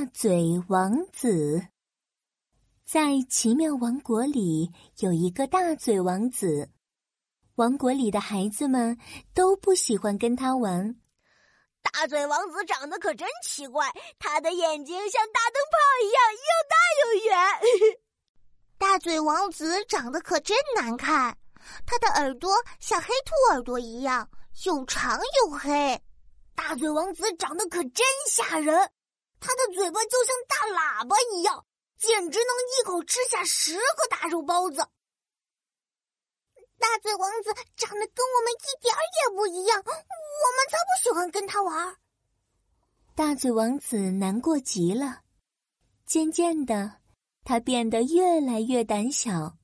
大嘴王子。在奇妙王国里，有一个大嘴王子。王国里的孩子们都不喜欢跟他玩。大嘴王子长得可真奇怪，他的眼睛像大灯泡一样又大又圆。大嘴王子长得可真难看，他的耳朵像黑兔耳朵一样又长又黑。大嘴王子长得可真吓人，他的嘴巴就像大喇叭一样，简直能一口吃下十个大肉包子。大嘴王子长得跟我们一点也不一样，我们才不喜欢跟他玩。大嘴王子难过极了，渐渐的，他变得越来越胆小，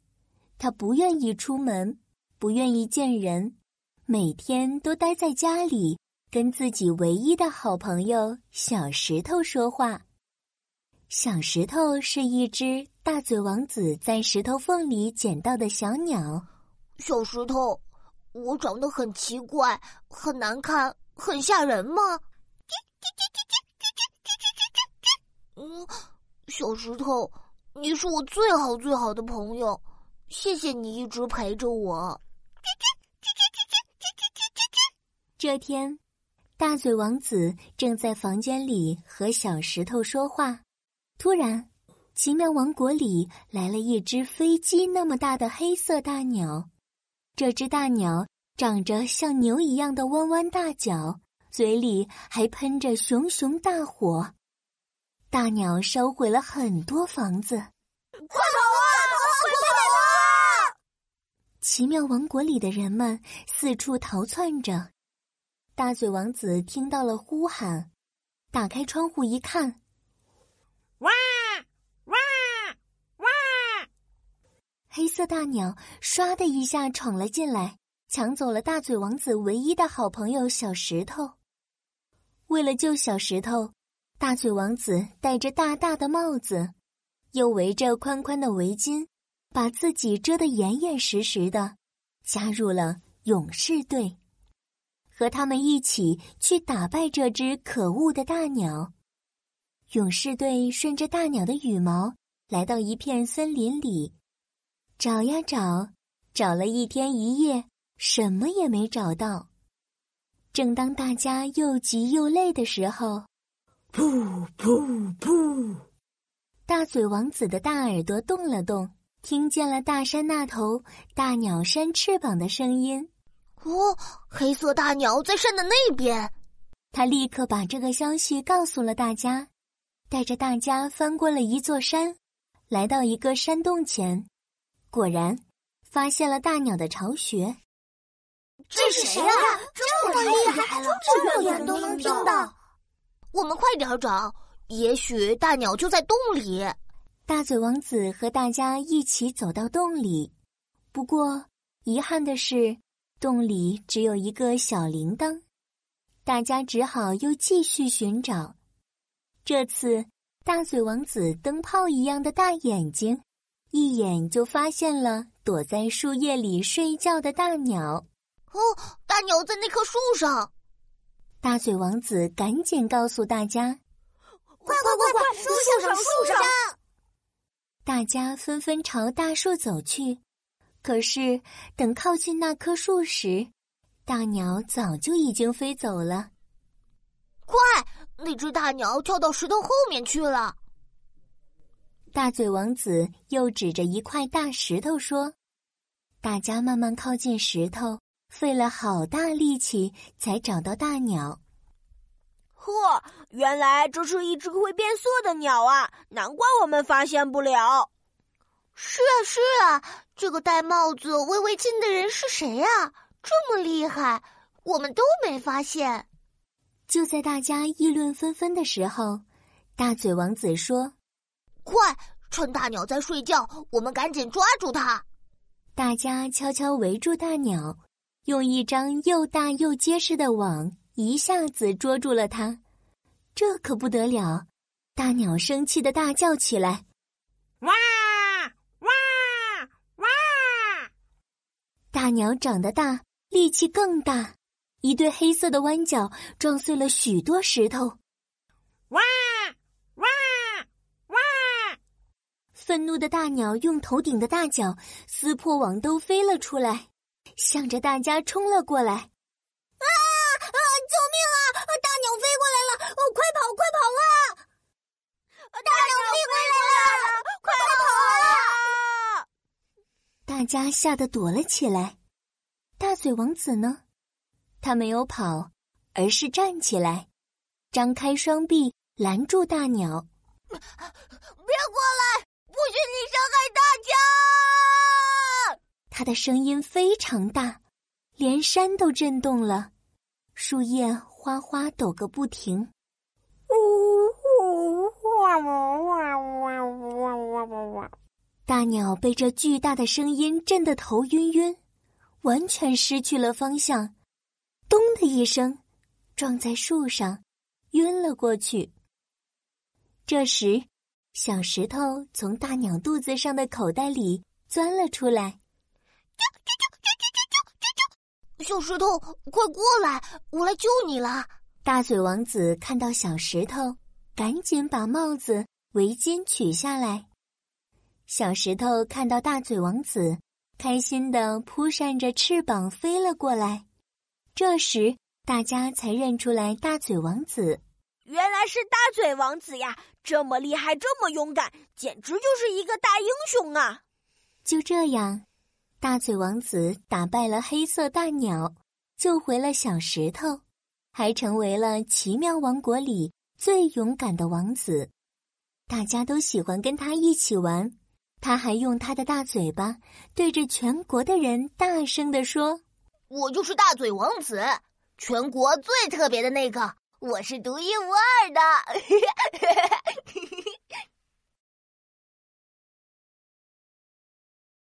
他不愿意出门，不愿意见人，每天都待在家里，跟自己唯一的好朋友小石头说话。小石头是一只大嘴王子在石头缝里捡到的小鸟。小石头，我长得很奇怪、很难看、很吓人吗？嗯，小石头，你是我最好最好的朋友，谢谢你一直陪着我。这天，大嘴王子正在房间里和小石头说话，突然，奇妙王国里来了一只飞机那么大的黑色大鸟。这只大鸟长着像牛一样的弯弯大角，嘴里还喷着熊熊大火。大鸟烧毁了很多房子，快跑啊！快跑啊！奇妙王国里的人们四处逃窜着。大嘴王子听到了呼喊，打开窗户一看，哇哇哇！黑色大鸟唰的一下闯了进来，抢走了大嘴王子唯一的好朋友小石头。为了救小石头，大嘴王子戴着大大的帽子，又围着宽宽的围巾，把自己遮得严严实实的，加入了勇士队，和他们一起去打败这只可恶的大鸟。勇士队顺着大鸟的羽毛来到一片森林里。找呀找，找了一天一夜，什么也没找到。正当大家又急又累的时候，噗噗噗！大嘴王子的大耳朵动了动，听见了大山那头大鸟扇翅膀的声音。哦，黑色大鸟在山的那边。他立刻把这个消息告诉了大家，带着大家翻过了一座山，来到一个山洞前。果然，发现了大鸟的巢穴。这是谁啊？这么厉害了，这么远都能听到。我们快点找，也许大鸟就在洞里。大嘴王子和大家一起走到洞里，不过遗憾的是，洞里只有一个小铃铛。大家只好又继续寻找。这次，大嘴王子灯泡一样的大眼睛。一眼就发现了躲在树叶里睡觉的大鸟。哦，大鸟在那棵树上。大嘴王子赶紧告诉大家：“快快快快，树上树上！”大家纷纷朝大树走去。可是等靠近那棵树时，大鸟早就已经飞走了。快，那只大鸟跳到石头后面去了。大嘴王子又指着一块大石头说：“大家慢慢靠近石头，费了好大力气才找到大鸟。呵，原来这是一只会变色的鸟啊！难怪我们发现不了。是啊，是啊，这个戴帽子、围围巾的人是谁呀？这么厉害，我们都没发现。”就在大家议论纷纷的时候，大嘴王子说。快，趁大鸟在睡觉，我们赶紧抓住它。大家悄悄围住大鸟，用一张又大又结实的网一下子捉住了它。这可不得了！大鸟生气的大叫起来：“哇哇大鸟长得大，力气更大，一对黑色的弯角撞碎了许多石头。哇哇哇。愤怒的大鸟用头顶的大脚撕破网兜飞了出来，向着大家冲了过来。大家吓得躲了起来。大嘴王子呢？他没有跑，而是站起来，张开双臂拦住大鸟。别过来！不许你伤害大家！他的声音非常大，连山都震动了，树叶哗哗抖个不停。大鸟被这巨大的声音震得头晕晕，完全失去了方向，咚的一声，撞在树上，晕了过去。这时，小石头从大鸟肚子上的口袋里钻了出来。小石头，快过来，我来救你了！大嘴王子看到小石头，赶紧把帽子、围巾取下来。小石头看到大嘴王子，开心的扑扇着翅膀飞了过来。这时，大家才认出来大嘴王子。原来是大嘴王子呀！这么厉害，这么勇敢，简直就是一个大英雄啊！就这样，大嘴王子打败了黑色大鸟，救回了小石头，还成为了奇妙王国里最勇敢的王子。大家都喜欢跟他一起玩。他还用他的大嘴巴对着全国的人大声地说，我就是大嘴王子，全国最特别的那个，我是独一无二的。